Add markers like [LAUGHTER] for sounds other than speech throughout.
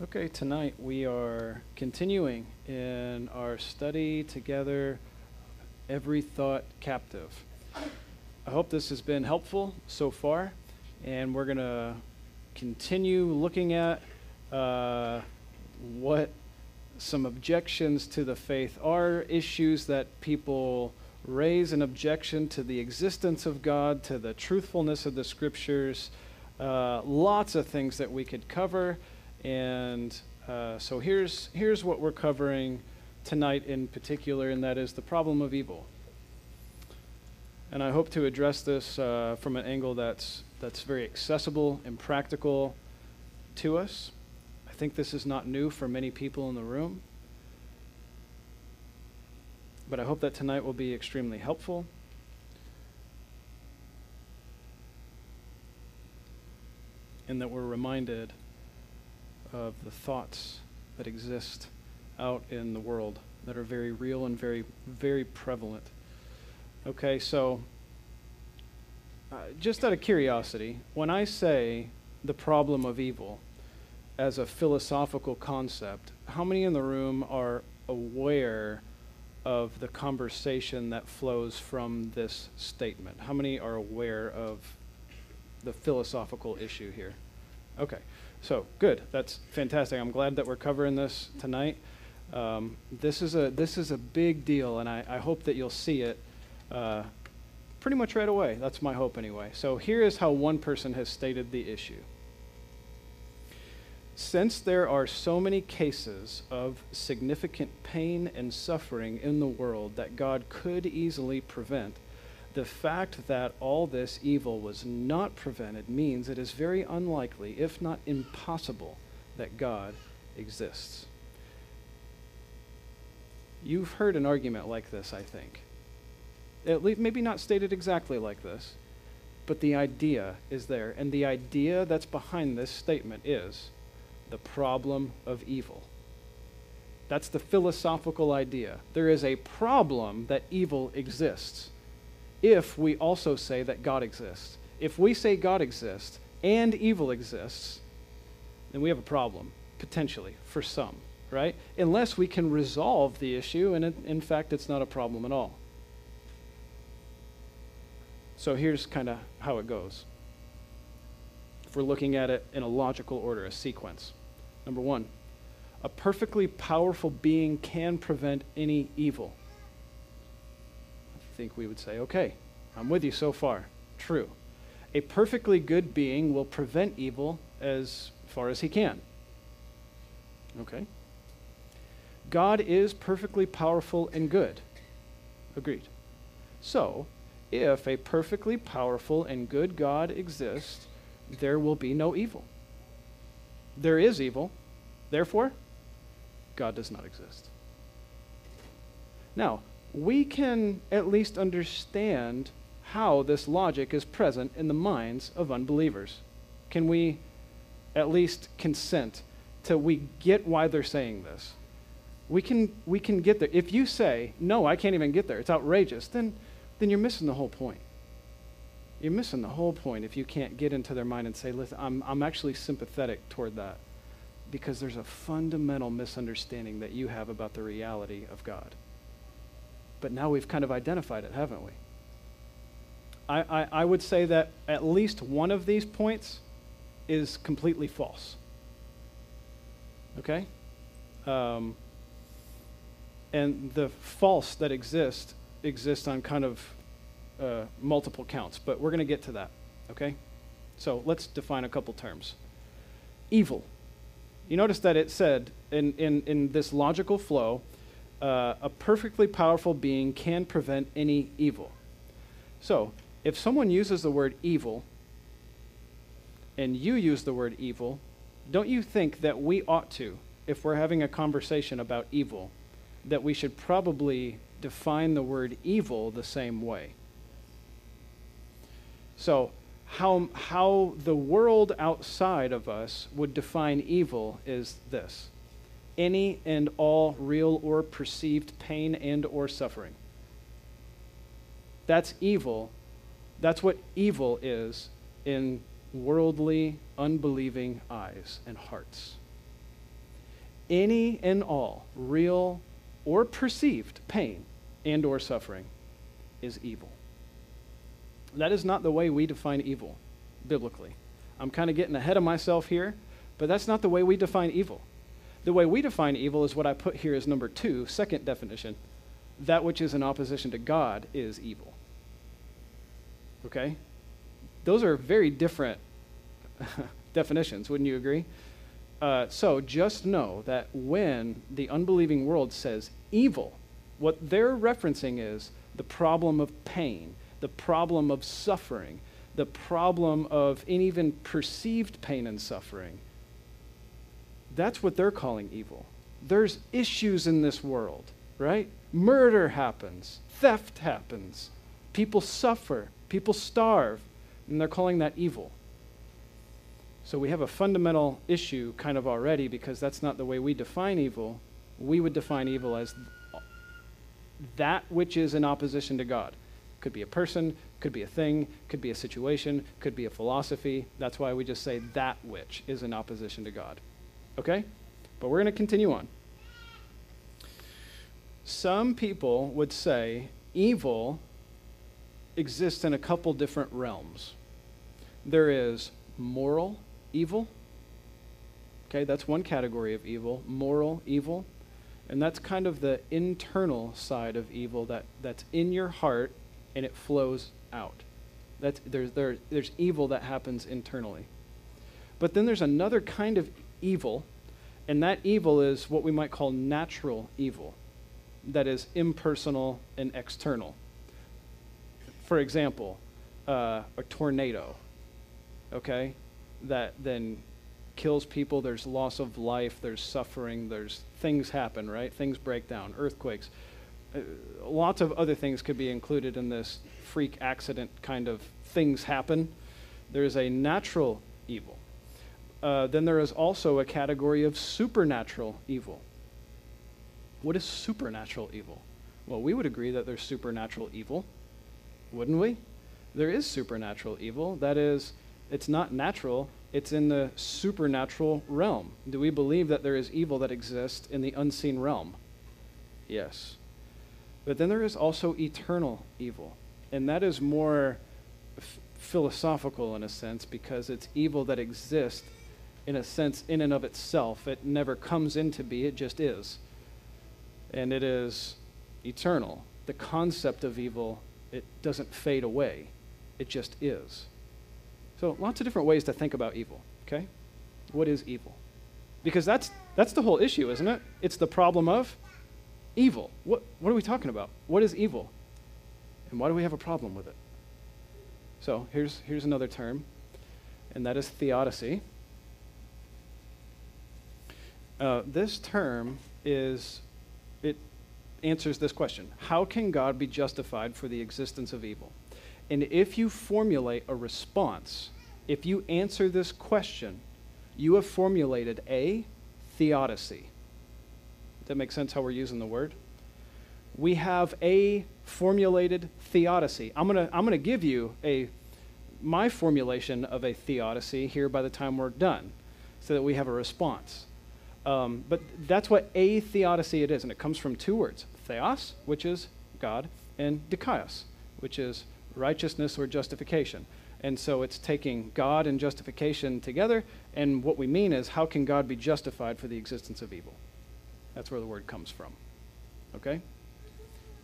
Okay, tonight we are continuing in our study together, Every Thought Captive. I hope this has been helpful so far, and we're going to continue looking at uh, what some objections to the faith are, issues that people raise an objection to the existence of God, to the truthfulness of the scriptures, uh, lots of things that we could cover. And uh, so here's, here's what we're covering tonight in particular, and that is the problem of evil. And I hope to address this uh, from an angle that's, that's very accessible and practical to us. I think this is not new for many people in the room. But I hope that tonight will be extremely helpful. And that we're reminded of the thoughts that exist out in the world that are very real and very, very prevalent. Okay, so uh, just out of curiosity, when I say the problem of evil as a philosophical concept, how many in the room are aware of the conversation that flows from this statement? How many are aware of the philosophical issue here? Okay. So good. That's fantastic. I'm glad that we're covering this tonight. Um, this is a this is a big deal, and I, I hope that you'll see it uh, pretty much right away. That's my hope anyway. So here is how one person has stated the issue. Since there are so many cases of significant pain and suffering in the world that God could easily prevent, the fact that all this evil was not prevented means it is very unlikely, if not impossible, that God exists. You've heard an argument like this, I think. At least, maybe not stated exactly like this, but the idea is there. And the idea that's behind this statement is the problem of evil. That's the philosophical idea. There is a problem that evil exists if we also say that God exists. If we say God exists and evil exists, then we have a problem, potentially, for some, right? Unless we can resolve the issue, and it, in fact, it's not a problem at all. So here's kind of how it goes. If we're looking at it in a logical order, a sequence. Number one, a perfectly powerful being can prevent any evil think we would say, okay, I'm with you so far. True. A perfectly good being will prevent evil as far as he can. Okay. God is perfectly powerful and good. Agreed. So, if a perfectly powerful and good God exists, there will be no evil. There is evil. Therefore, God does not exist. Now, we can at least understand how this logic is present in the minds of unbelievers. Can we at least consent to we get why they're saying this? We can, we can get there. If you say, no, I can't even get there, it's outrageous, then, then you're missing the whole point. You're missing the whole point if you can't get into their mind and say, listen, I'm, I'm actually sympathetic toward that because there's a fundamental misunderstanding that you have about the reality of God. But now we've kind of identified it, haven't we? I, I, I would say that at least one of these points is completely false. Okay? Um, and the false that exists exists on kind of uh, multiple counts, but we're going to get to that. Okay? So let's define a couple terms. Evil. You notice that it said in, in, in this logical flow uh, a perfectly powerful being can prevent any evil. So, if someone uses the word evil and you use the word evil, don't you think that we ought to, if we're having a conversation about evil, that we should probably define the word evil the same way? So, how, how the world outside of us would define evil is this any and all real or perceived pain and or suffering. That's evil. That's what evil is in worldly, unbelieving eyes and hearts. any and all real or perceived pain and or suffering is evil. That is not the way we define evil biblically. I'm kind of getting ahead of myself here, but that's not the way we define evil. The way we define evil is what I put here as number two, second definition. That which is in opposition to God is evil. Okay? Those are very different [LAUGHS] definitions, wouldn't you agree? Uh, so just know that when the unbelieving world says evil, what they're referencing is the problem of pain, the problem of suffering, the problem of even perceived pain and suffering. That's what they're calling evil. There's issues in this world, right? Murder happens, theft happens, people suffer, people starve, and they're calling that evil. So we have a fundamental issue kind of already because that's not the way we define evil. We would define evil as that which is in opposition to God. Could be a person, could be a thing, could be a situation, could be a philosophy. That's why we just say that which is in opposition to God. Okay? But we're going to continue on. Some people would say evil exists in a couple different realms. There is moral evil. Okay, that's one category of evil, moral evil. And that's kind of the internal side of evil that, that's in your heart and it flows out. That's, there's, there, there's evil that happens internally. But then there's another kind of evil, and that evil is what we might call natural evil, that is impersonal and external. For example, uh, a tornado, okay? that then kills people. There's loss of life, there's suffering, there's things happen, right? Things break down, earthquakes. Uh, lots of other things could be included in this freak accident kind of things happen. There's a natural evil. Uh, then there is also a category of supernatural evil. What is supernatural evil? Well, we would agree that there's supernatural evil, wouldn't we? There is supernatural evil. That is, it's not natural, it's in the supernatural realm. Do we believe that there is evil that exists in the unseen realm? Yes. But then there is also eternal evil, and that is more philosophical in a sense because it's evil that exists in a sense in and of itself. It never comes into be, it just is. And it is eternal. The concept of evil, it doesn't fade away, it just is. So, lots of different ways to think about evil, okay? What is evil? Because that's, that's the whole issue, isn't it? It's the problem of evil. What, what are we talking about? What is evil? And why do we have a problem with it? So, here's, here's another term, and that is theodicy. Uh, this term is, it answers this question How can God be justified for the existence of evil? And if you formulate a response, if you answer this question, you have formulated a theodicy. That make sense how we're using the word? We have a formulated theodicy. I'm going to I'm going to give you a my formulation of a theodicy here by the time we're done so that we have a response. Um, but that's what a theodicy it is, and it comes from two words theos, which is God, and dikaios, which is righteousness or justification. And so it's taking God and justification together, and what we mean is how can God be justified for the existence of evil? That's where the word comes from. Okay?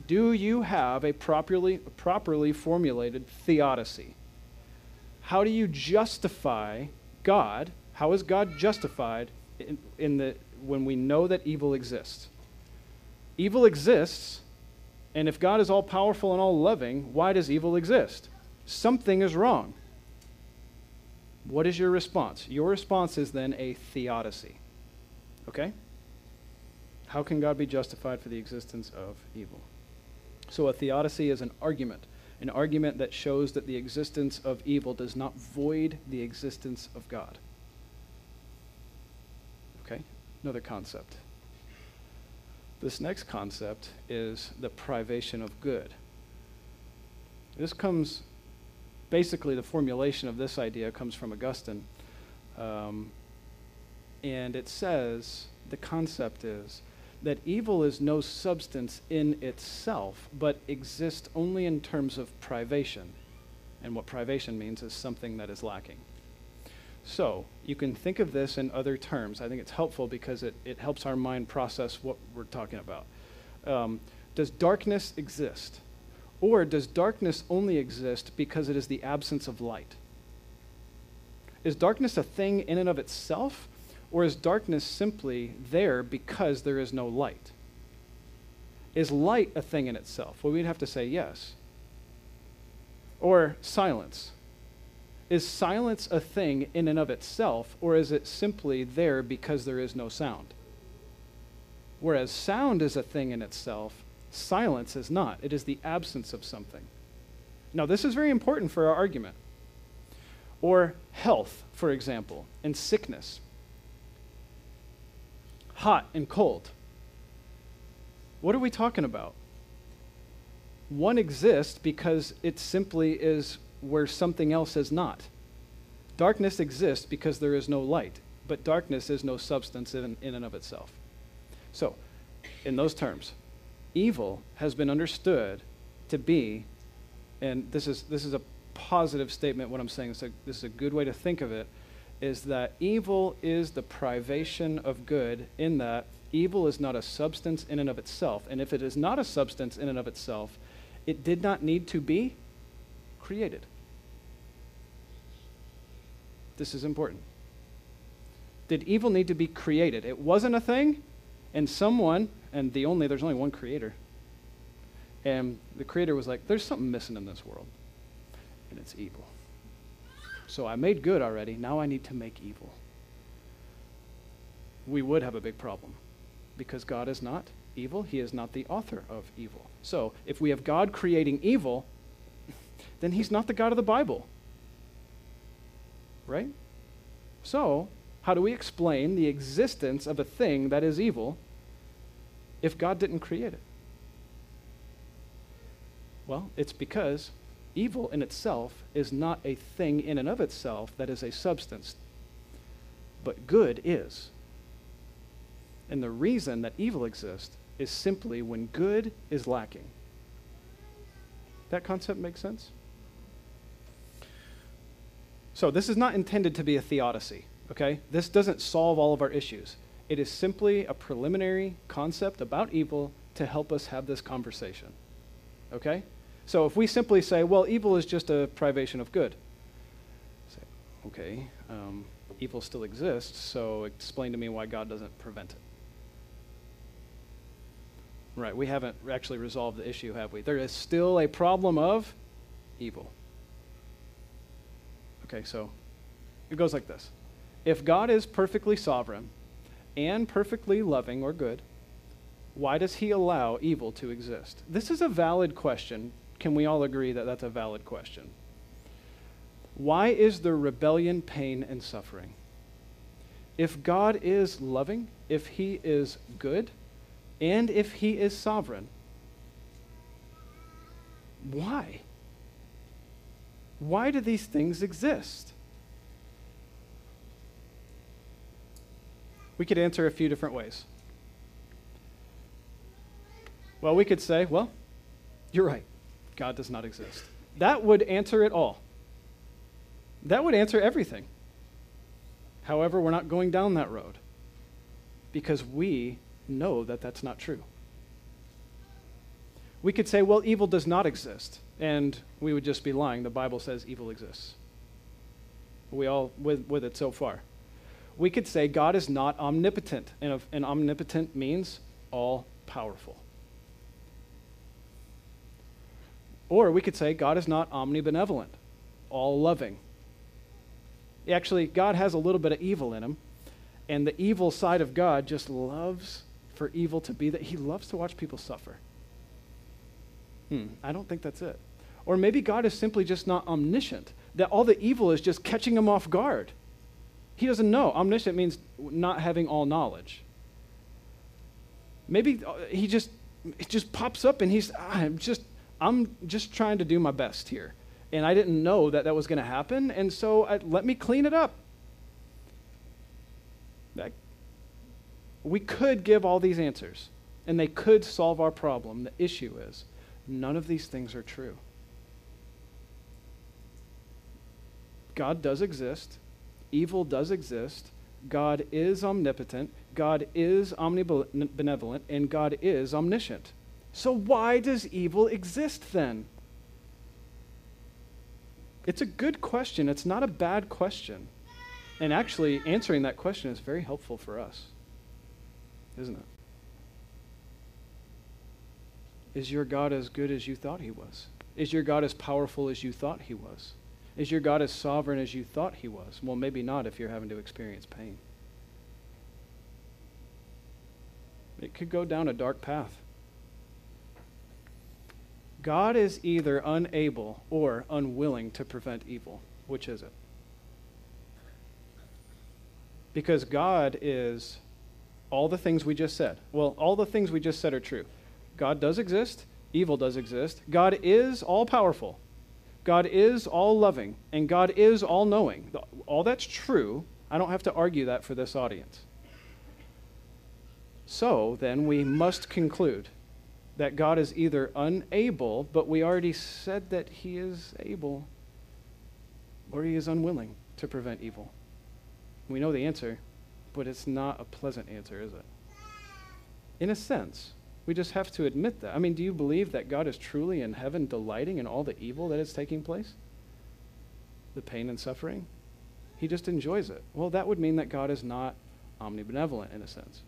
Do you have a properly, properly formulated theodicy? How do you justify God? How is God justified in, in the, when we know that evil exists? Evil exists and if God is all powerful and all loving, why does evil exist? Something is wrong. What is your response? Your response is then a theodicy. Okay? How can God be justified for the existence of evil? So, a theodicy is an argument, an argument that shows that the existence of evil does not void the existence of God. Another concept. This next concept is the privation of good. This comes, basically, the formulation of this idea comes from Augustine. Um, and it says the concept is that evil is no substance in itself, but exists only in terms of privation. And what privation means is something that is lacking. So, you can think of this in other terms. I think it's helpful because it, it helps our mind process what we're talking about. Um, does darkness exist? Or does darkness only exist because it is the absence of light? Is darkness a thing in and of itself? Or is darkness simply there because there is no light? Is light a thing in itself? Well, we'd have to say yes. Or silence. Is silence a thing in and of itself, or is it simply there because there is no sound? Whereas sound is a thing in itself, silence is not. It is the absence of something. Now, this is very important for our argument. Or health, for example, and sickness hot and cold. What are we talking about? One exists because it simply is where something else is not. Darkness exists because there is no light, but darkness is no substance in, in and of itself. So, in those terms, evil has been understood to be, and this is, this is a positive statement, what I'm saying, so this is a good way to think of it, is that evil is the privation of good, in that evil is not a substance in and of itself. And if it is not a substance in and of itself, it did not need to be created. This is important. Did evil need to be created? It wasn't a thing, and someone, and the only, there's only one creator. And the creator was like, there's something missing in this world, and it's evil. So I made good already. Now I need to make evil. We would have a big problem because God is not evil. He is not the author of evil. So if we have God creating evil, then he's not the God of the Bible. Right? So, how do we explain the existence of a thing that is evil if God didn't create it? Well, it's because evil in itself is not a thing in and of itself that is a substance, but good is. And the reason that evil exists is simply when good is lacking. That concept makes sense? So, this is not intended to be a theodicy, okay? This doesn't solve all of our issues. It is simply a preliminary concept about evil to help us have this conversation, okay? So if we simply say, well, evil is just a privation of good, say, okay, um, evil still exists, so explain to me why God doesn't prevent it. Right, we haven't actually resolved the issue, have we? There is still a problem of evil. Okay, so it goes like this If God is perfectly sovereign and perfectly loving or good, why does he allow evil to exist? This is a valid question can we all agree that that's a valid question? Why is there rebellion, pain, and suffering? If God is loving, if He is good, and if He is sovereign, why? Why do these things exist? We could answer a few different ways. Well, we could say, well, you're right. God does not exist. That would answer it all. That would answer everything. However, we're not going down that road because we know that that's not true. We could say, well, evil does not exist, and we would just be lying. The Bible says evil exists. We all with, with it so far. We could say God is not omnipotent, and, and omnipotent means all powerful. Or we could say God is not omnibenevolent, all loving. Actually, God has a little bit of evil in him, and the evil side of God just loves for evil to be that he loves to watch people suffer. Hmm, I don't think that's it. Or maybe God is simply just not omniscient, that all the evil is just catching him off guard. He doesn't know. Omniscient means not having all knowledge. Maybe uh, he just it just pops up and he's I'm just I'm just trying to do my best here. And I didn't know that that was going to happen, and so I, let me clean it up. That, we could give all these answers and they could solve our problem. The issue is none of these things are true. God does exist, evil does exist, God is omnipotent, God is omnibenevolent, and God is omniscient. So why does evil exist then? It's a good question. It's not a bad question. And actually, answering that question is very helpful for us, isn't it? Is your God as good as you thought he was? Is your God as powerful as you thought he was? Is your God as sovereign as you thought he was? Well, maybe not if you're having to experience pain. It could go down a dark path. God is either unable or unwilling to prevent evil. Which is it? Because God is all the things we just said. Well, all the things we just said are true. God does exist, evil does exist. God is all powerful. God is all loving, and God is all knowing. All that's true. I don't have to argue that for this audience. So then we must conclude that God is either unable, but we already said that he is able, or he is unwilling to prevent evil. We know the answer, but it's not a pleasant answer, is it? In a sense, we just have to admit that. I mean, do you believe that God is truly in heaven delighting in all the evil that is taking place? The pain and suffering? He just enjoys it. Well, that would mean that God is not omnibenevolent in a sense.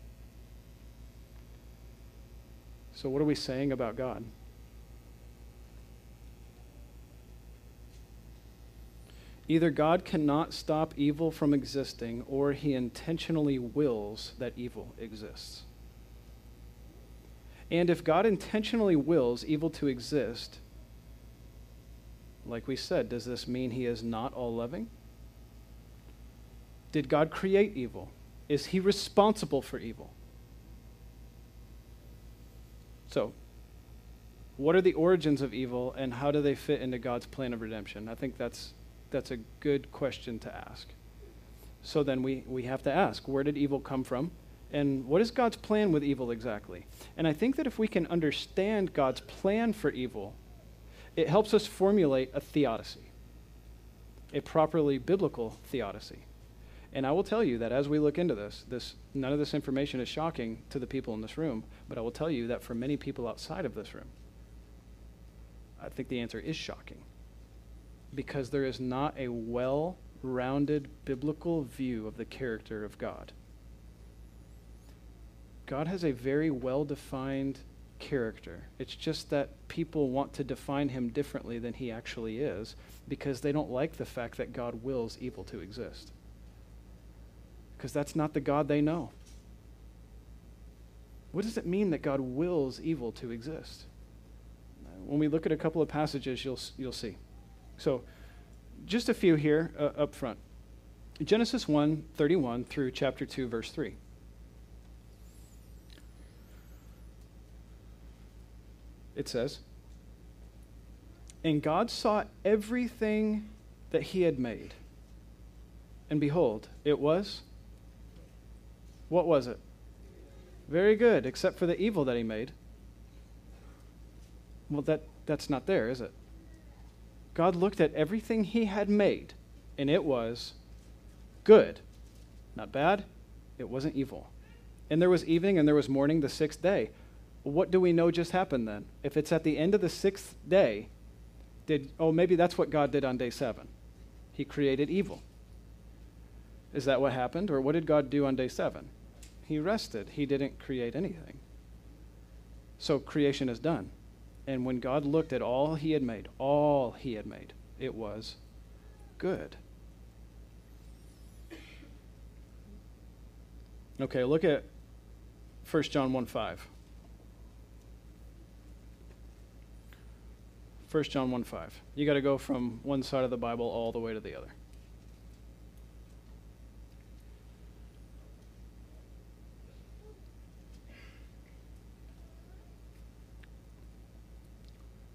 So, what are we saying about God? Either God cannot stop evil from existing, or he intentionally wills that evil exists. And if God intentionally wills evil to exist, like we said, does this mean he is not all loving? Did God create evil? Is he responsible for evil? So, what are the origins of evil and how do they fit into God's plan of redemption? I think that's, that's a good question to ask. So then we, we have to ask where did evil come from? And what is God's plan with evil exactly? And I think that if we can understand God's plan for evil, it helps us formulate a theodicy, a properly biblical theodicy. And I will tell you that as we look into this, this none of this information is shocking to the people in this room, but I will tell you that for many people outside of this room, I think the answer is shocking. Because there is not a well rounded biblical view of the character of God. God has a very well defined character. It's just that people want to define him differently than he actually is because they don't like the fact that God wills evil to exist. Because that's not the God they know. What does it mean that God wills evil to exist? When we look at a couple of passages, you'll, you'll see. So, just a few here uh, up front. Genesis 1 31 through chapter 2, verse 3. It says, And God saw everything that he had made. And behold, it was. What was it? Very good, except for the evil that he made. Well, that, that's not there, is it? God looked at everything he had made, and it was good. Not bad, it wasn't evil. And there was evening and there was morning the sixth day what do we know just happened then? If it's at the end of the sixth day, did oh maybe that's what God did on day seven. He created evil. Is that what happened? Or what did God do on day seven? He rested. He didn't create anything. So creation is done. And when God looked at all he had made, all he had made, it was good. Okay, look at 1 John 1 5. 1 John 1 5. You got to go from one side of the Bible all the way to the other.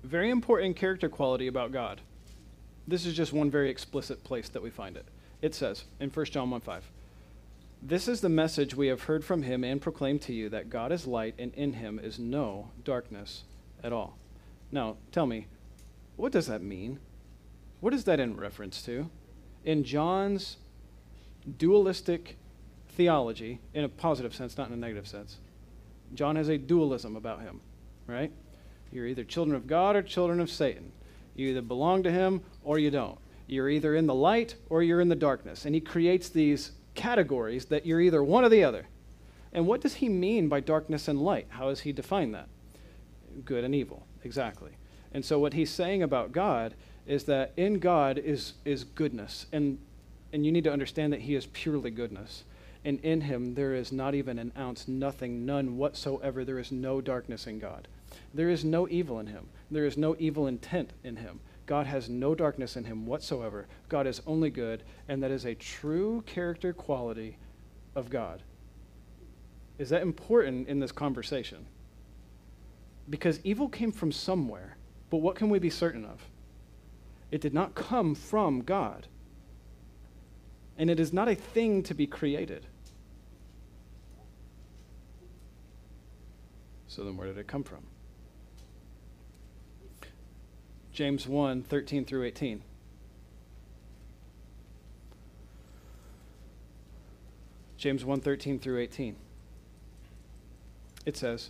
Very important character quality about God. This is just one very explicit place that we find it. It says in 1 John 1 5, This is the message we have heard from him and proclaimed to you that God is light and in him is no darkness at all. Now, tell me, what does that mean? What is that in reference to? In John's dualistic theology, in a positive sense, not in a negative sense, John has a dualism about him, right? You're either children of God or children of Satan. You either belong to him or you don't. You're either in the light or you're in the darkness. And he creates these categories that you're either one or the other. And what does he mean by darkness and light? How does he define that? Good and evil, exactly. And so what he's saying about God is that in God is, is goodness. And, and you need to understand that he is purely goodness. And in him there is not even an ounce, nothing, none whatsoever. There is no darkness in God. There is no evil in him. There is no evil intent in him. God has no darkness in him whatsoever. God is only good, and that is a true character quality of God. Is that important in this conversation? Because evil came from somewhere, but what can we be certain of? It did not come from God. And it is not a thing to be created. So then, where did it come from? James 1 13 through 18. James 1 13 through 18. It says,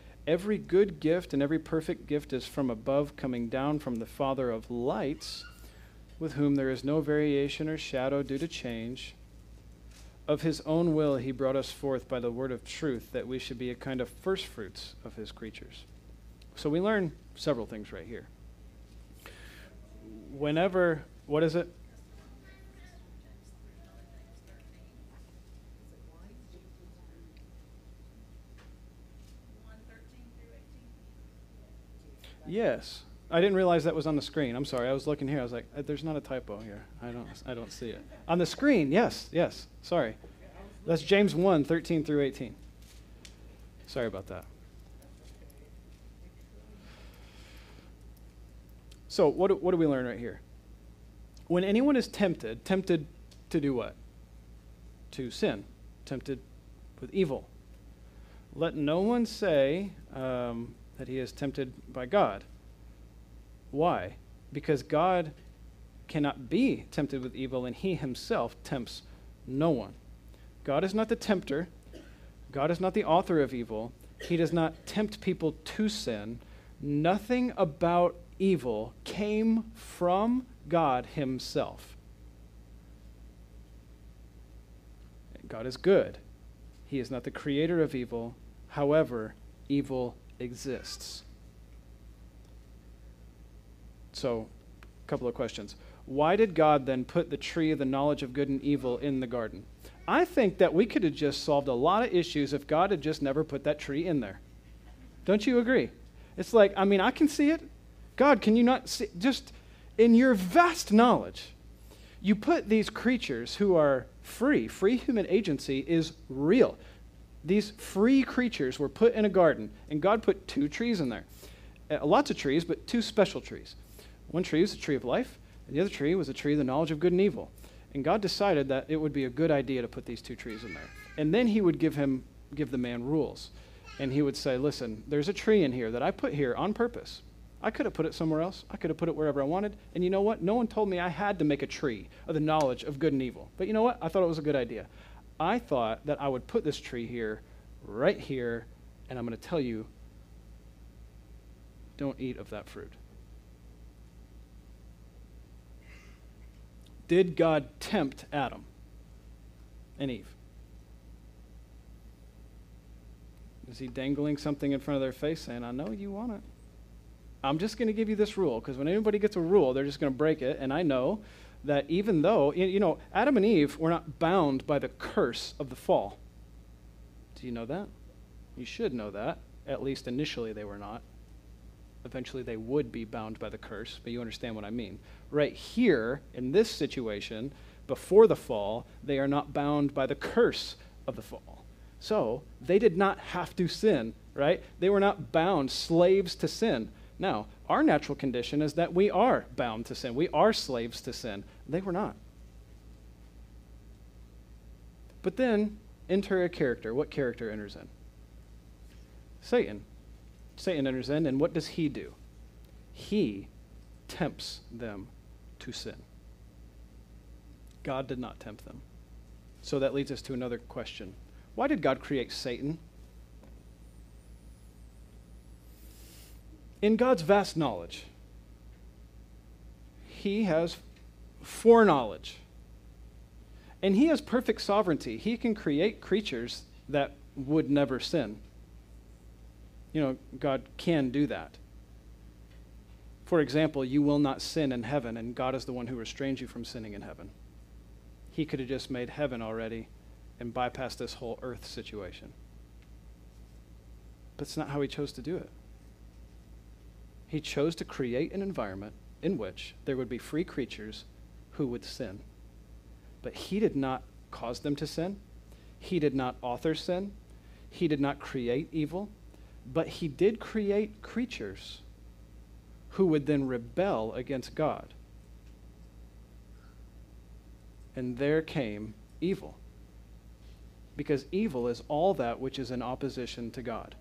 Every good gift and every perfect gift is from above, coming down from the Father of lights, with whom there is no variation or shadow due to change. Of his own will, he brought us forth by the word of truth, that we should be a kind of firstfruits of his creatures. So we learn several things right here whenever, what is it? Yes. I didn't realize that was on the screen. I'm sorry. I was looking here. I was like, uh, there's not a typo here. I don't, I don't see it. On the screen, yes, yes. Sorry. That's James 1, 13 through 18. Sorry about that. So, what do, what do we learn right here? When anyone is tempted, tempted to do what? To sin, tempted with evil. Let no one say um, that he is tempted by God. Why? Because God cannot be tempted with evil, and he himself tempts no one. God is not the tempter, God is not the author of evil. He does not tempt people to sin. Nothing about evil came from God Himself. God is good. He is not the creator of evil. However, evil exists. So, a couple of questions. Why did God then put the tree of the knowledge of good and evil in the garden? I think that we could have just solved a lot of issues if God had just never put that tree in there. Don't you agree? It's like, I mean, I can see it. God, can you not see? Just in your vast knowledge, you put these creatures who are free, free human agency is real. These free creatures were put in a garden, and God put two trees in there. Uh, lots of trees, but two special trees. One tree was the tree of life, and the other tree was the tree of the knowledge of good and evil. And God decided that it would be a good idea to put these two trees in there. And then he would give him give the man rules. And he would say, "Listen, there's a tree in here that I put here on purpose. I could have put it somewhere else. I could have put it wherever I wanted. And you know what? No one told me I had to make a tree of the knowledge of good and evil. But you know what? I thought it was a good idea. I thought that I would put this tree here, right here, and I'm going to tell you don't eat of that fruit. Did God tempt Adam and Eve? Is he dangling something in front of their face saying, I know you want it? I'm just going to give you this rule because when anybody gets a rule, they're just going to break it. And I know that even though, you know, Adam and Eve were not bound by the curse of the fall. Do you know that? You should know that. At least initially they were not. Eventually they would be bound by the curse, but you understand what I mean. Right here, in this situation, before the fall, they are not bound by the curse of the fall. So they did not have to sin, right? They were not bound, slaves to sin. Now, our natural condition is that we are bound to sin. We are slaves to sin. They were not. But then enter a character. What character enters in? Satan. Satan enters in, and what does he do? He tempts them to sin. God did not tempt them. So that leads us to another question Why did God create Satan? In God's vast knowledge, He has foreknowledge. And He has perfect sovereignty. He can create creatures that would never sin. You know, God can do that. For example, you will not sin in heaven, and God is the one who restrains you from sinning in heaven. He could have just made heaven already and bypassed this whole earth situation. But it's not how He chose to do it. He chose to create an environment in which there would be free creatures who would sin. But He did not cause them to sin, He did not author sin, He did not create evil, but He did create creatures who would then rebel against God. And there came evil. Because evil is all that which is in opposition to God.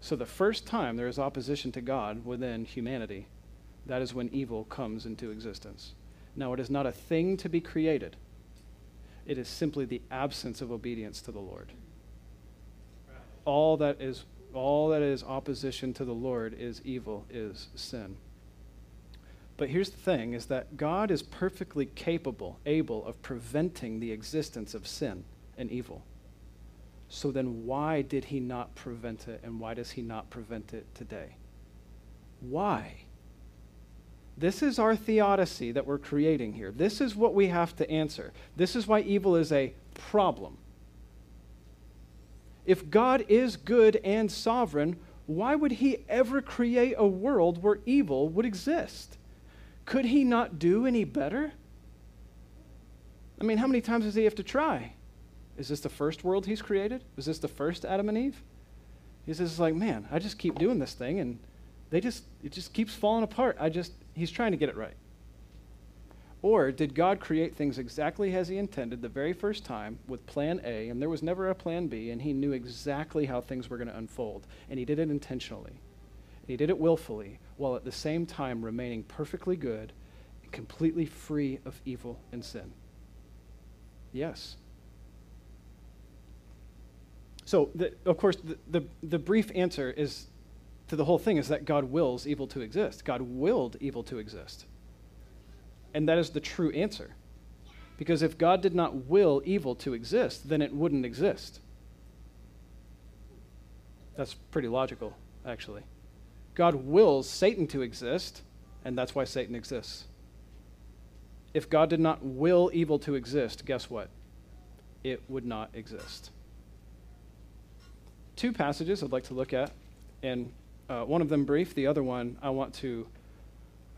So the first time there is opposition to God within humanity, that is when evil comes into existence. Now, it is not a thing to be created, it is simply the absence of obedience to the Lord. All that is all that is opposition to the Lord is evil, is sin. But here's the thing is that God is perfectly capable, able of preventing the existence of sin and evil. So then why did he not prevent it and why does he not prevent it today? Why? This is our theodicy that we're creating here. This is what we have to answer. This is why evil is a problem. If God is good and sovereign, why would he ever create a world where evil would exist? Could he not do any better? I mean, how many times does he have to try? Is this the first world he's created? Is this the first Adam and Eve? He's just like, man, I just keep doing this thing and they just it just keeps falling apart. I just he's trying to get it right. Or did God create things exactly as He intended the very first time with plan A, and there was never a plan B, and He knew exactly how things were going to unfold, and He did it intentionally? And he did it willfully, while at the same time remaining perfectly good and completely free of evil and sin. Yes. So, the, of course, the, the, the brief answer is to the whole thing is that God wills evil to exist. God willed evil to exist. And that is the true answer. Because if God did not will evil to exist, then it wouldn't exist. That's pretty logical, actually. God wills Satan to exist, and that's why Satan exists. If God did not will evil to exist, guess what? It would not exist. Two passages I'd like to look at, and uh, one of them brief, the other one I want to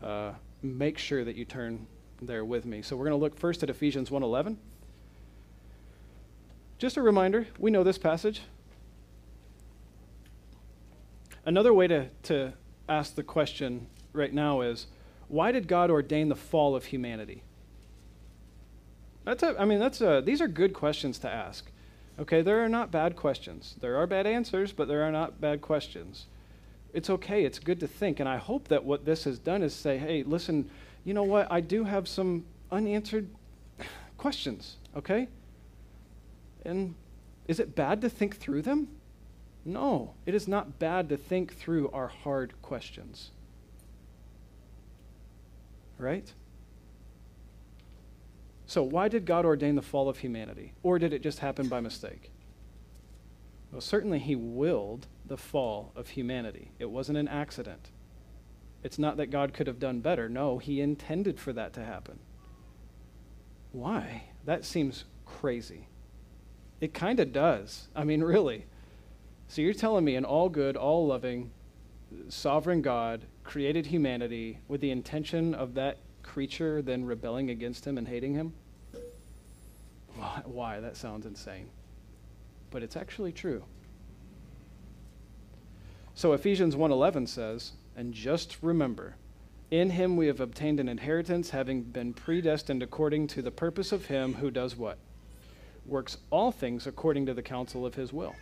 uh, make sure that you turn there with me. So we're going to look first at Ephesians 1:11. Just a reminder, we know this passage. Another way to, to ask the question right now is why did God ordain the fall of humanity? That's a, I mean, that's a, these are good questions to ask. Okay, there are not bad questions. There are bad answers, but there are not bad questions it's okay. It's good to think. And I hope that what this has done is say, hey, listen, you know what? I do have some unanswered [SIGHS] questions, okay? And is it bad to think through them? No, it is not bad to think through our hard questions. Right? So, why did God ordain the fall of humanity? Or did it just happen by mistake? Well, certainly He willed the fall of humanity. It wasn't an accident. It's not that God could have done better. No, He intended for that to happen. Why? That seems crazy. It kind of does. I mean, really. So you're telling me an all good, all loving, sovereign God created humanity with the intention of that creature then rebelling against him and hating him? Why? That sounds insane. But it's actually true. So Ephesians 1:11 says, "And just remember, in him we have obtained an inheritance having been predestined according to the purpose of him who does what? Works all things according to the counsel of his will."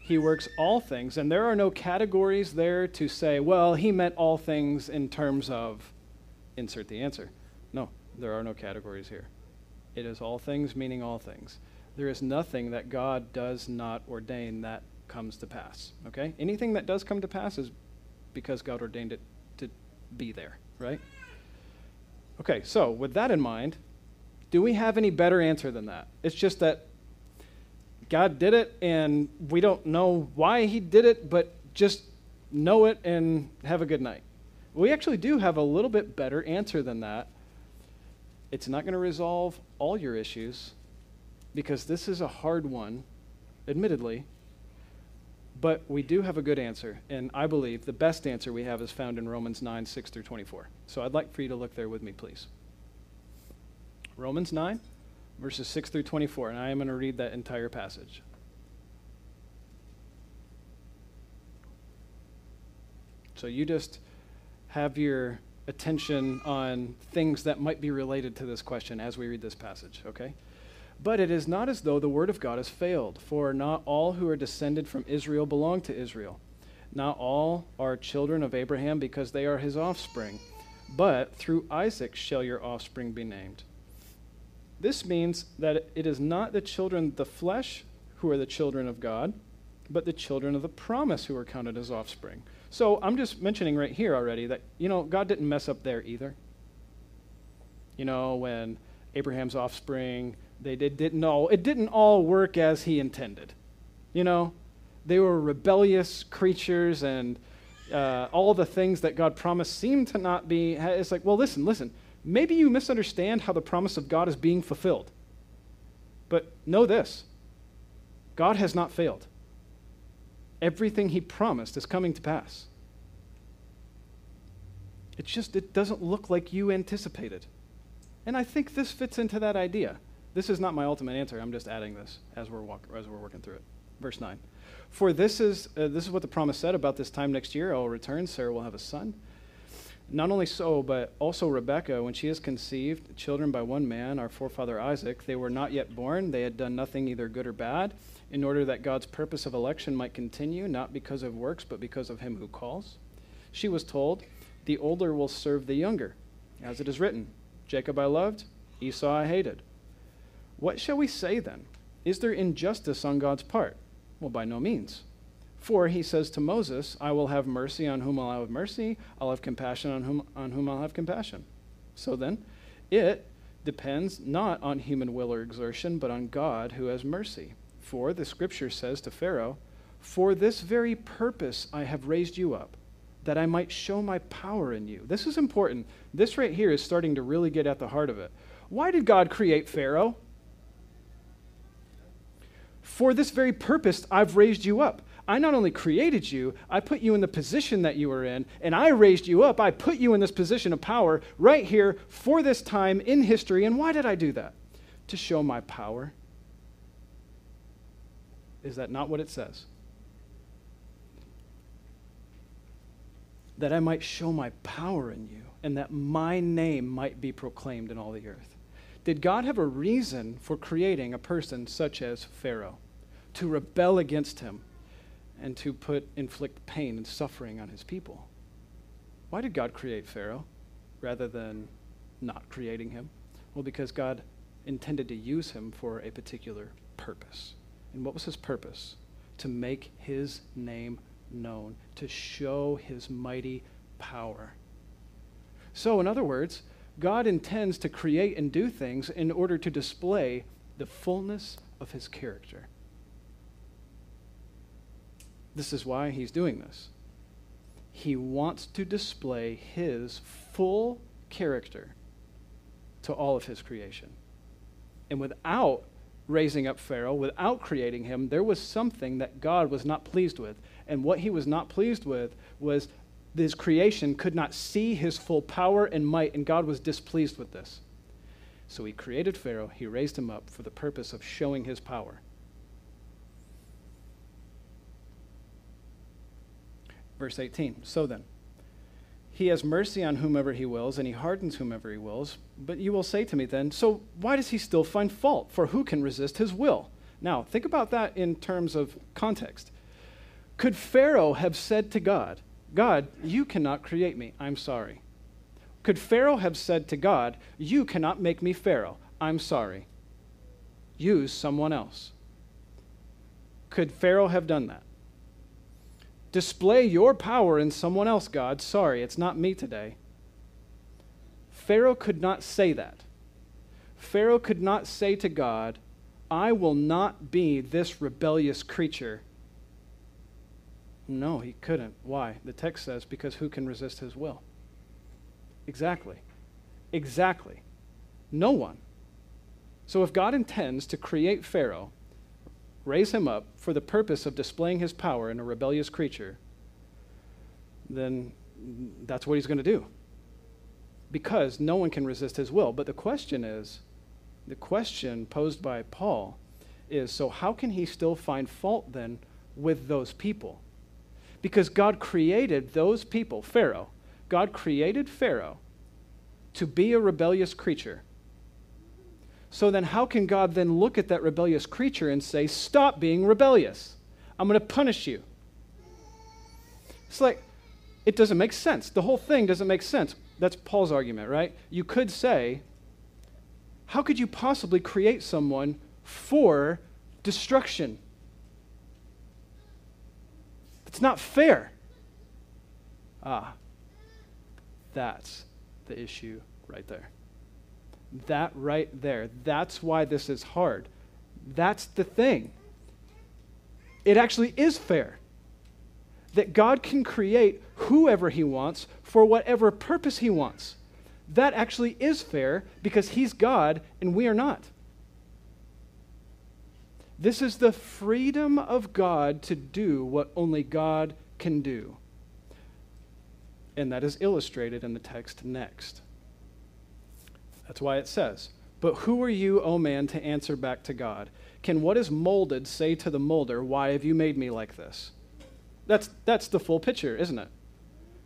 He works all things, and there are no categories there to say, well, he meant all things in terms of insert the answer. No, there are no categories here. It is all things, meaning all things. There is nothing that God does not ordain that comes to pass. Okay? Anything that does come to pass is because God ordained it to be there, right? Okay, so with that in mind, do we have any better answer than that? It's just that God did it and we don't know why he did it, but just know it and have a good night. We actually do have a little bit better answer than that. It's not going to resolve all your issues because this is a hard one, admittedly. But we do have a good answer, and I believe the best answer we have is found in Romans 9, 6 through 24. So I'd like for you to look there with me, please. Romans 9, verses 6 through 24, and I am going to read that entire passage. So you just have your attention on things that might be related to this question as we read this passage, okay? But it is not as though the word of God has failed, for not all who are descended from Israel belong to Israel. Not all are children of Abraham because they are his offspring, but through Isaac shall your offspring be named. This means that it is not the children of the flesh who are the children of God, but the children of the promise who are counted as offspring. So I'm just mentioning right here already that, you know, God didn't mess up there either. You know, when Abraham's offspring, they did, didn't all, it didn't all work as he intended. You know, they were rebellious creatures and uh, all the things that God promised seemed to not be. It's like, well, listen, listen. Maybe you misunderstand how the promise of God is being fulfilled. But know this God has not failed everything he promised is coming to pass. It's just, it doesn't look like you anticipated. And I think this fits into that idea. This is not my ultimate answer. I'm just adding this as we're, walk, as we're working through it. Verse 9. For this is, uh, this is what the promise said about this time next year. I will return. Sarah will have a son. Not only so, but also Rebekah, when she is conceived, children by one man, our forefather Isaac, they were not yet born. They had done nothing either good or bad in order that God's purpose of election might continue, not because of works, but because of him who calls. She was told, The older will serve the younger, as it is written, Jacob I loved, Esau I hated. What shall we say then? Is there injustice on God's part? Well, by no means. For he says to Moses, I will have mercy on whom I'll have mercy, I'll have compassion on whom, on whom I'll have compassion. So then, it depends not on human will or exertion, but on God who has mercy. For the scripture says to Pharaoh, For this very purpose I have raised you up, that I might show my power in you. This is important. This right here is starting to really get at the heart of it. Why did God create Pharaoh? For this very purpose I've raised you up. I not only created you, I put you in the position that you are in, and I raised you up. I put you in this position of power right here for this time in history. And why did I do that? To show my power is that not what it says? That I might show my power in you, and that my name might be proclaimed in all the earth. Did God have a reason for creating a person such as Pharaoh? To rebel against him and to put inflict pain and suffering on his people. Why did God create Pharaoh rather than not creating him? Well, because God intended to use him for a particular purpose. And what was his purpose? To make his name known, to show his mighty power. So, in other words, God intends to create and do things in order to display the fullness of his character. This is why he's doing this. He wants to display his full character to all of his creation. And without raising up Pharaoh, without creating him, there was something that God was not pleased with. And what he was not pleased with was his creation could not see his full power and might, and God was displeased with this. So he created Pharaoh, he raised him up for the purpose of showing his power. Verse 18 So then, he has mercy on whomever he wills, and he hardens whomever he wills. But you will say to me then, So why does he still find fault? For who can resist his will? Now, think about that in terms of context. Could Pharaoh have said to God, God, you cannot create me. I'm sorry. Could Pharaoh have said to God, You cannot make me Pharaoh. I'm sorry. Use someone else. Could Pharaoh have done that? Display your power in someone else, God. Sorry, it's not me today. Pharaoh could not say that. Pharaoh could not say to God, I will not be this rebellious creature. No, he couldn't. Why? The text says, because who can resist his will? Exactly. Exactly. No one. So if God intends to create Pharaoh, raise him up for the purpose of displaying his power in a rebellious creature, then that's what he's going to do. Because no one can resist his will. But the question is the question posed by Paul is so how can he still find fault then with those people? Because God created those people, Pharaoh, God created Pharaoh to be a rebellious creature so then, how can God then look at that rebellious creature and say, Stop being rebellious? I'm going to punish you? It's like, it doesn't make sense. The whole thing doesn't make sense. That's Paul's argument, right? You could say, How could you possibly create someone for destruction? It's not fair. Ah, that's the issue right there. That right there. That's why this is hard. That's the thing. It actually is fair that God can create whoever He wants for whatever purpose He wants. That actually is fair because He's God and we are not. This is the freedom of God to do what only God can do. And that is illustrated in the text next. That's why it says, But who are you, O man, to answer back to God? Can what is molded say to the molder, Why have you made me like this? That's, that's the full picture, isn't it?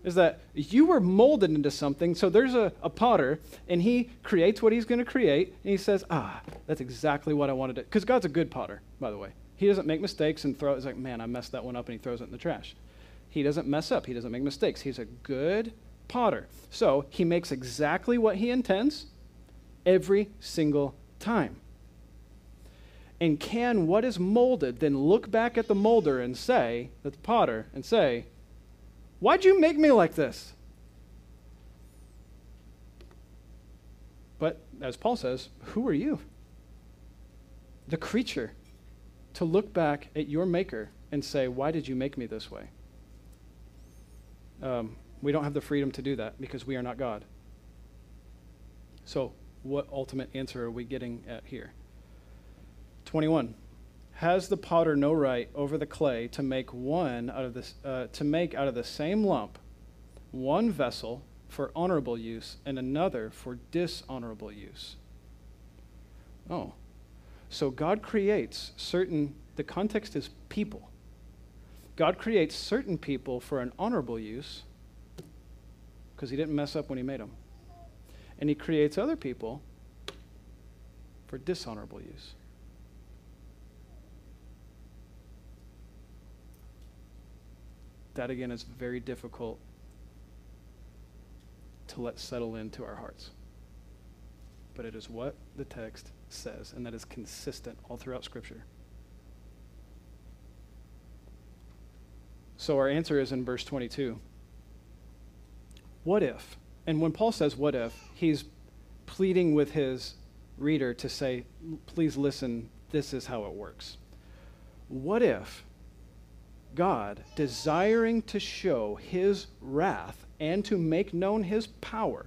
Is that you were molded into something, so there's a, a potter, and he creates what he's going to create, and he says, Ah, that's exactly what I wanted to. Because God's a good potter, by the way. He doesn't make mistakes and throw it. It's like, man, I messed that one up, and he throws it in the trash. He doesn't mess up. He doesn't make mistakes. He's a good potter. So he makes exactly what he intends, every single time. And can what is molded then look back at the molder and say, at the potter, and say, Why'd you make me like this? But as Paul says, who are you? The creature, to look back at your maker and say, Why did you make me this way? Um, we don't have the freedom to do that because we are not God. So, what ultimate answer are we getting at here? 21. Has the potter no right over the clay to make one out of this, uh, to make out of the same lump one vessel for honorable use and another for dishonorable use? Oh, so God creates certain. The context is people. God creates certain people for an honorable use because He didn't mess up when He made them and he creates other people for dishonorable use. That again is very difficult to let settle into our hearts. But it is what the text says, and that is consistent all throughout Scripture. So our answer is in verse 22. What if? And when Paul says, What if? he's pleading with his reader to say, Please listen, this is how it works. What if God, desiring to show his wrath and to make known his power,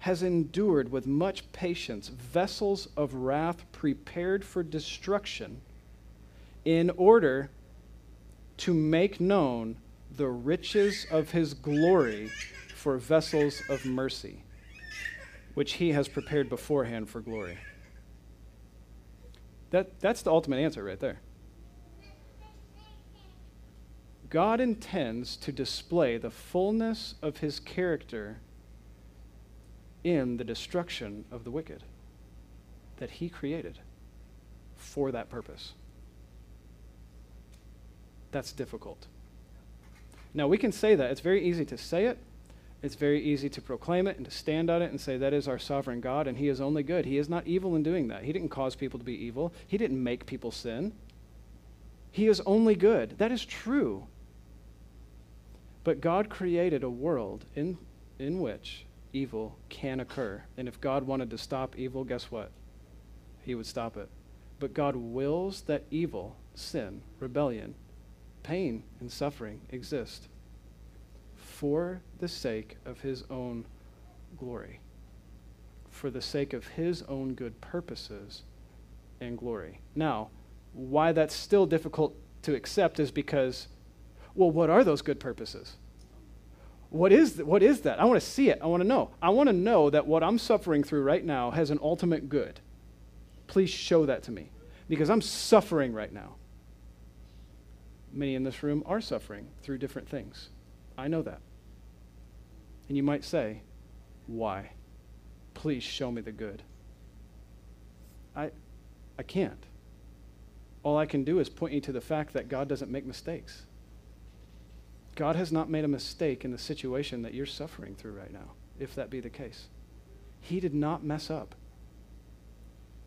has endured with much patience vessels of wrath prepared for destruction, in order to make known the riches of his glory for vessels of mercy, which he has prepared beforehand for glory. That, that's the ultimate answer right there. God intends to display the fullness of his character in the destruction of the wicked that he created for that purpose. That's difficult. Now, we can say that. It's very easy to say it. It's very easy to proclaim it and to stand on it and say, that is our sovereign God, and He is only good. He is not evil in doing that. He didn't cause people to be evil, He didn't make people sin. He is only good. That is true. But God created a world in, in which evil can occur. And if God wanted to stop evil, guess what? He would stop it. But God wills that evil, sin, rebellion, pain, and suffering exist for the sake of His own glory, for the sake of His own good purposes and glory. Now, why that's still difficult to accept is because, well, what are those good purposes? What is, th- what is that? I want to see it. I want to know. I want to know that what I'm suffering through right now has an ultimate good. Please show that to me because I'm suffering right now. Many in this room are suffering through different things. I know that. And you might say, Why? Please show me the good. I, I can't. All I can do is point you to the fact that God doesn't make mistakes. God has not made a mistake in the situation that you're suffering through right now, if that be the case. He did not mess up.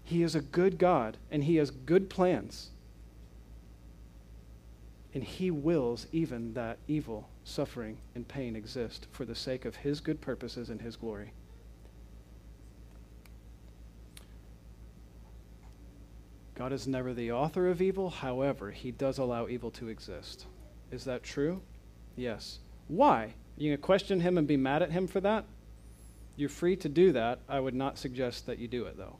He is a good God, and He has good plans. And He wills even that evil, suffering, and pain exist for the sake of His good purposes and His glory. God is never the author of evil, however, He does allow evil to exist. Is that true? Yes. Why? You going to question him and be mad at him for that? You're free to do that. I would not suggest that you do it, though.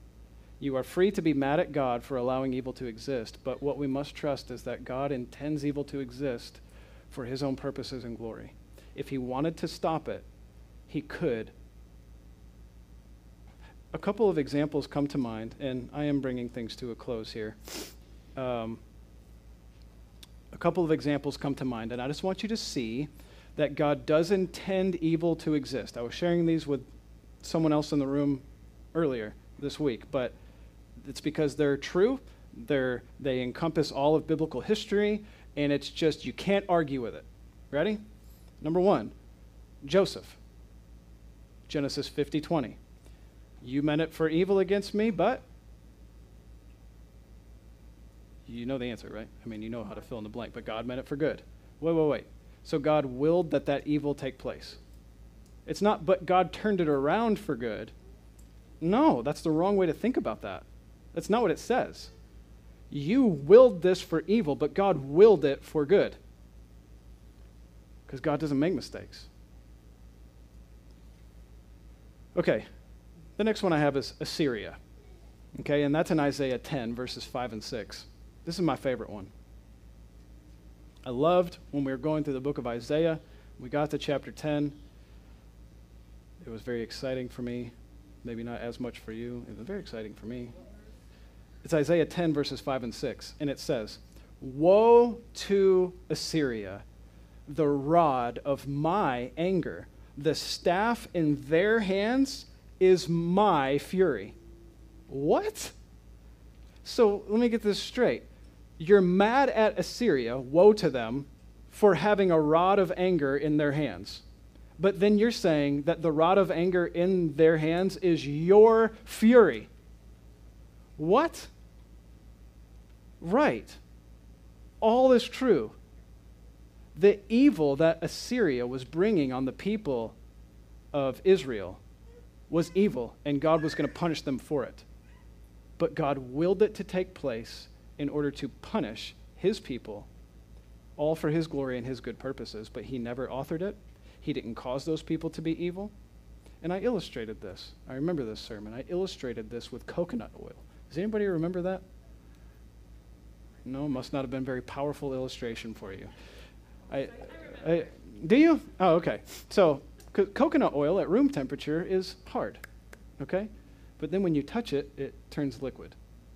You are free to be mad at God for allowing evil to exist, but what we must trust is that God intends evil to exist for his own purposes and glory. If he wanted to stop it, he could. A couple of examples come to mind, and I am bringing things to a close here. Um, a couple of examples come to mind, and I just want you to see that God does intend evil to exist. I was sharing these with someone else in the room earlier this week, but it's because they're true. They're, they encompass all of biblical history, and it's just you can't argue with it. Ready? Number one, Joseph. Genesis 50 20. You meant it for evil against me, but you know the answer, right? I mean, you know how to fill in the blank, but God meant it for good. Wait, wait, wait. So God willed that that evil take place. It's not, but God turned it around for good. No, that's the wrong way to think about that. That's not what it says. You willed this for evil, but God willed it for good. Because God doesn't make mistakes. Okay, the next one I have is Assyria. Okay, and that's in Isaiah 10, verses 5 and 6. This is my favorite one. I loved when we were going through the book of Isaiah. We got to chapter 10. It was very exciting for me. Maybe not as much for you. It was very exciting for me. It's Isaiah 10, verses 5 and 6. And it says, Woe to Assyria, the rod of my anger. The staff in their hands is my fury. What? So let me get this straight you're mad at Assyria, woe to them, for having a rod of anger in their hands. But then you're saying that the rod of anger in their hands is your fury. What? Right. All is true. The evil that Assyria was bringing on the people of Israel was evil, and God was going to punish them for it. But God willed it to take place in order to punish his people, all for his glory and his good purposes, but he never authored it. He didn't cause those people to be evil. And I illustrated this. I remember this sermon. I illustrated this with coconut oil. Does anybody remember that? No, must not have been very powerful illustration for you. I, I, do you? Oh, okay. So, co- coconut oil at room temperature is hard, okay? But then when you touch it, it turns liquid,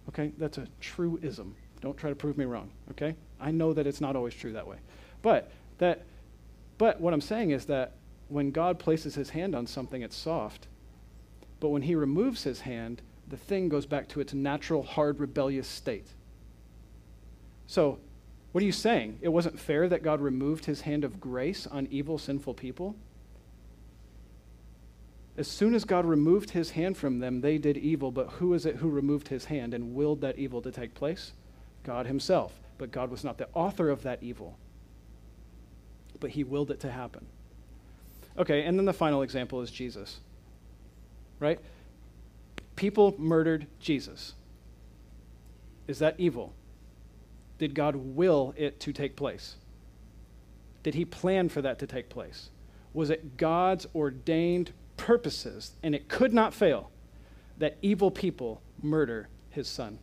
okay? That's a truism. Don't try to prove me wrong, okay? I know that it's not always true that way. But that but what I'm saying is that when God places his hand on something, it's soft. But when he removes his hand, the thing goes back to its natural, hard, rebellious state. So, what are you saying? It wasn't fair that God removed his hand of grace on evil, sinful people? As soon as God removed his hand from them, they did evil, but who is it who removed his hand and willed that evil to take place? God himself. But God was not the author of that evil, but he willed it to happen. Okay, and then the final example is Jesus. Right? People murdered Jesus. Is that evil? Did God will it to take place? Did he plan for that to take place? Was it God's ordained purposes, and it could not fail, that evil people murder his son?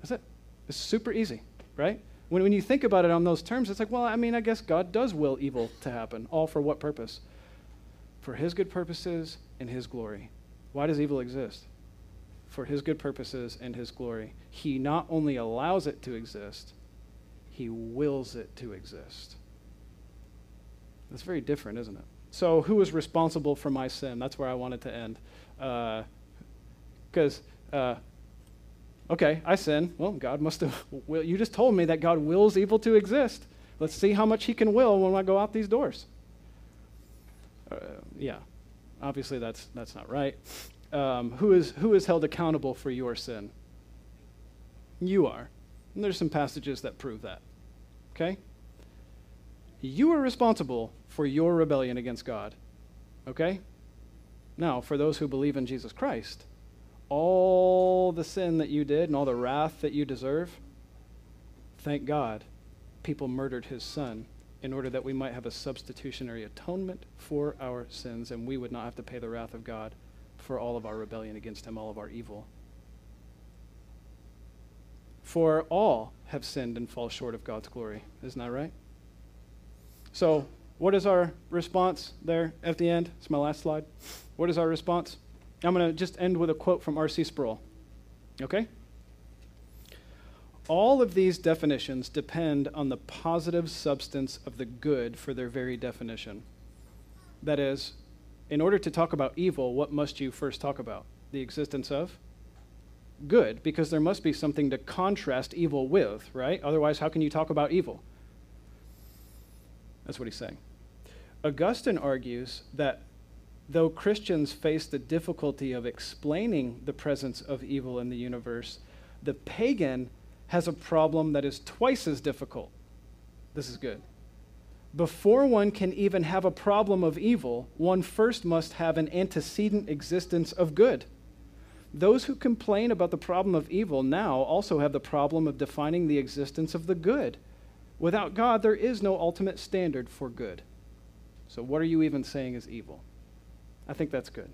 That's it. It's super easy, right? When, when you think about it on those terms, it's like, well, I mean, I guess God does will evil to happen. All for what purpose? For his good purposes and his glory. Why does evil exist? For his good purposes and his glory. He not only allows it to exist, he wills it to exist. That's very different, isn't it? So, who is responsible for my sin? That's where I wanted to end. Because, uh, uh, okay, I sin. Well, God must have. Will, you just told me that God wills evil to exist. Let's see how much He can will when I go out these doors. Uh, yeah, obviously that's that's not right um, who, is, who is held accountable for your sin? You are. And there's some passages that prove that. Okay? You are responsible for your rebellion against God. Okay? Now, for those who believe in Jesus Christ, all the sin that you did and all the wrath that you deserve, thank God, people murdered his son in order that we might have a substitutionary atonement for our sins and we would not have to pay the wrath of God for all of our rebellion against him, all of our evil. For all have sinned and fall short of God's glory. Isn't that right? So, what is our response there at the end? It's my last slide. What is our response? I'm going to just end with a quote from R.C. Sproul. Okay? All of these definitions depend on the positive substance of the good for their very definition. That is, in order to talk about evil, what must you first talk about? The existence of good, because there must be something to contrast evil with, right? Otherwise, how can you talk about evil? That's what he's saying. Augustine argues that though Christians face the difficulty of explaining the presence of evil in the universe, the pagan has a problem that is twice as difficult. This is good before one can even have a problem of evil, one first must have an antecedent existence of good. Those who complain about the problem of evil now also have the problem of defining the existence of the good. Without God, there is no ultimate standard for good. So, what are you even saying is evil? I think that's good.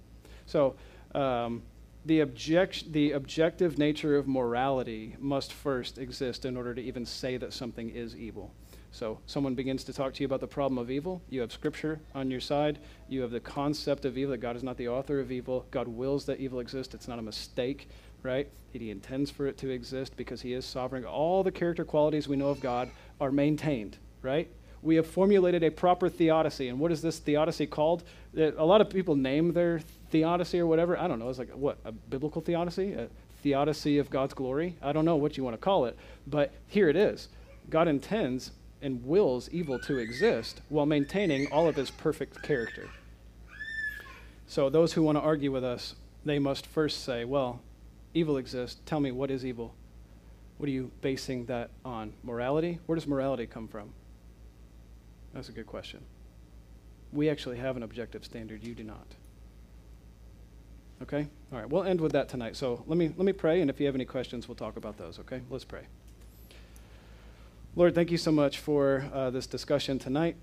So, um, the, object, the objective nature of morality must first exist in order to even say that something is evil. So, someone begins to talk to you about the problem of evil. You have scripture on your side. You have the concept of evil that God is not the author of evil. God wills that evil exist. It's not a mistake, right? He intends for it to exist because He is sovereign. All the character qualities we know of God are maintained, right? We have formulated a proper theodicy. And what is this theodicy called? Uh, a lot of people name their theodicy or whatever. I don't know. It's like, what, a biblical theodicy? A theodicy of God's glory? I don't know what you want to call it, but here it is. God intends and wills evil to exist while maintaining all of his perfect character. So, those who want to argue with us, they must first say, well, evil exists. Tell me, what is evil? What are you basing that on? Morality? Where does morality come from? That's a good question. We actually have an objective standard, you do not. Okay? All right, we'll end with that tonight. So let me, let me pray, and if you have any questions, we'll talk about those, okay? Let's pray. Lord, thank you so much for uh, this discussion tonight.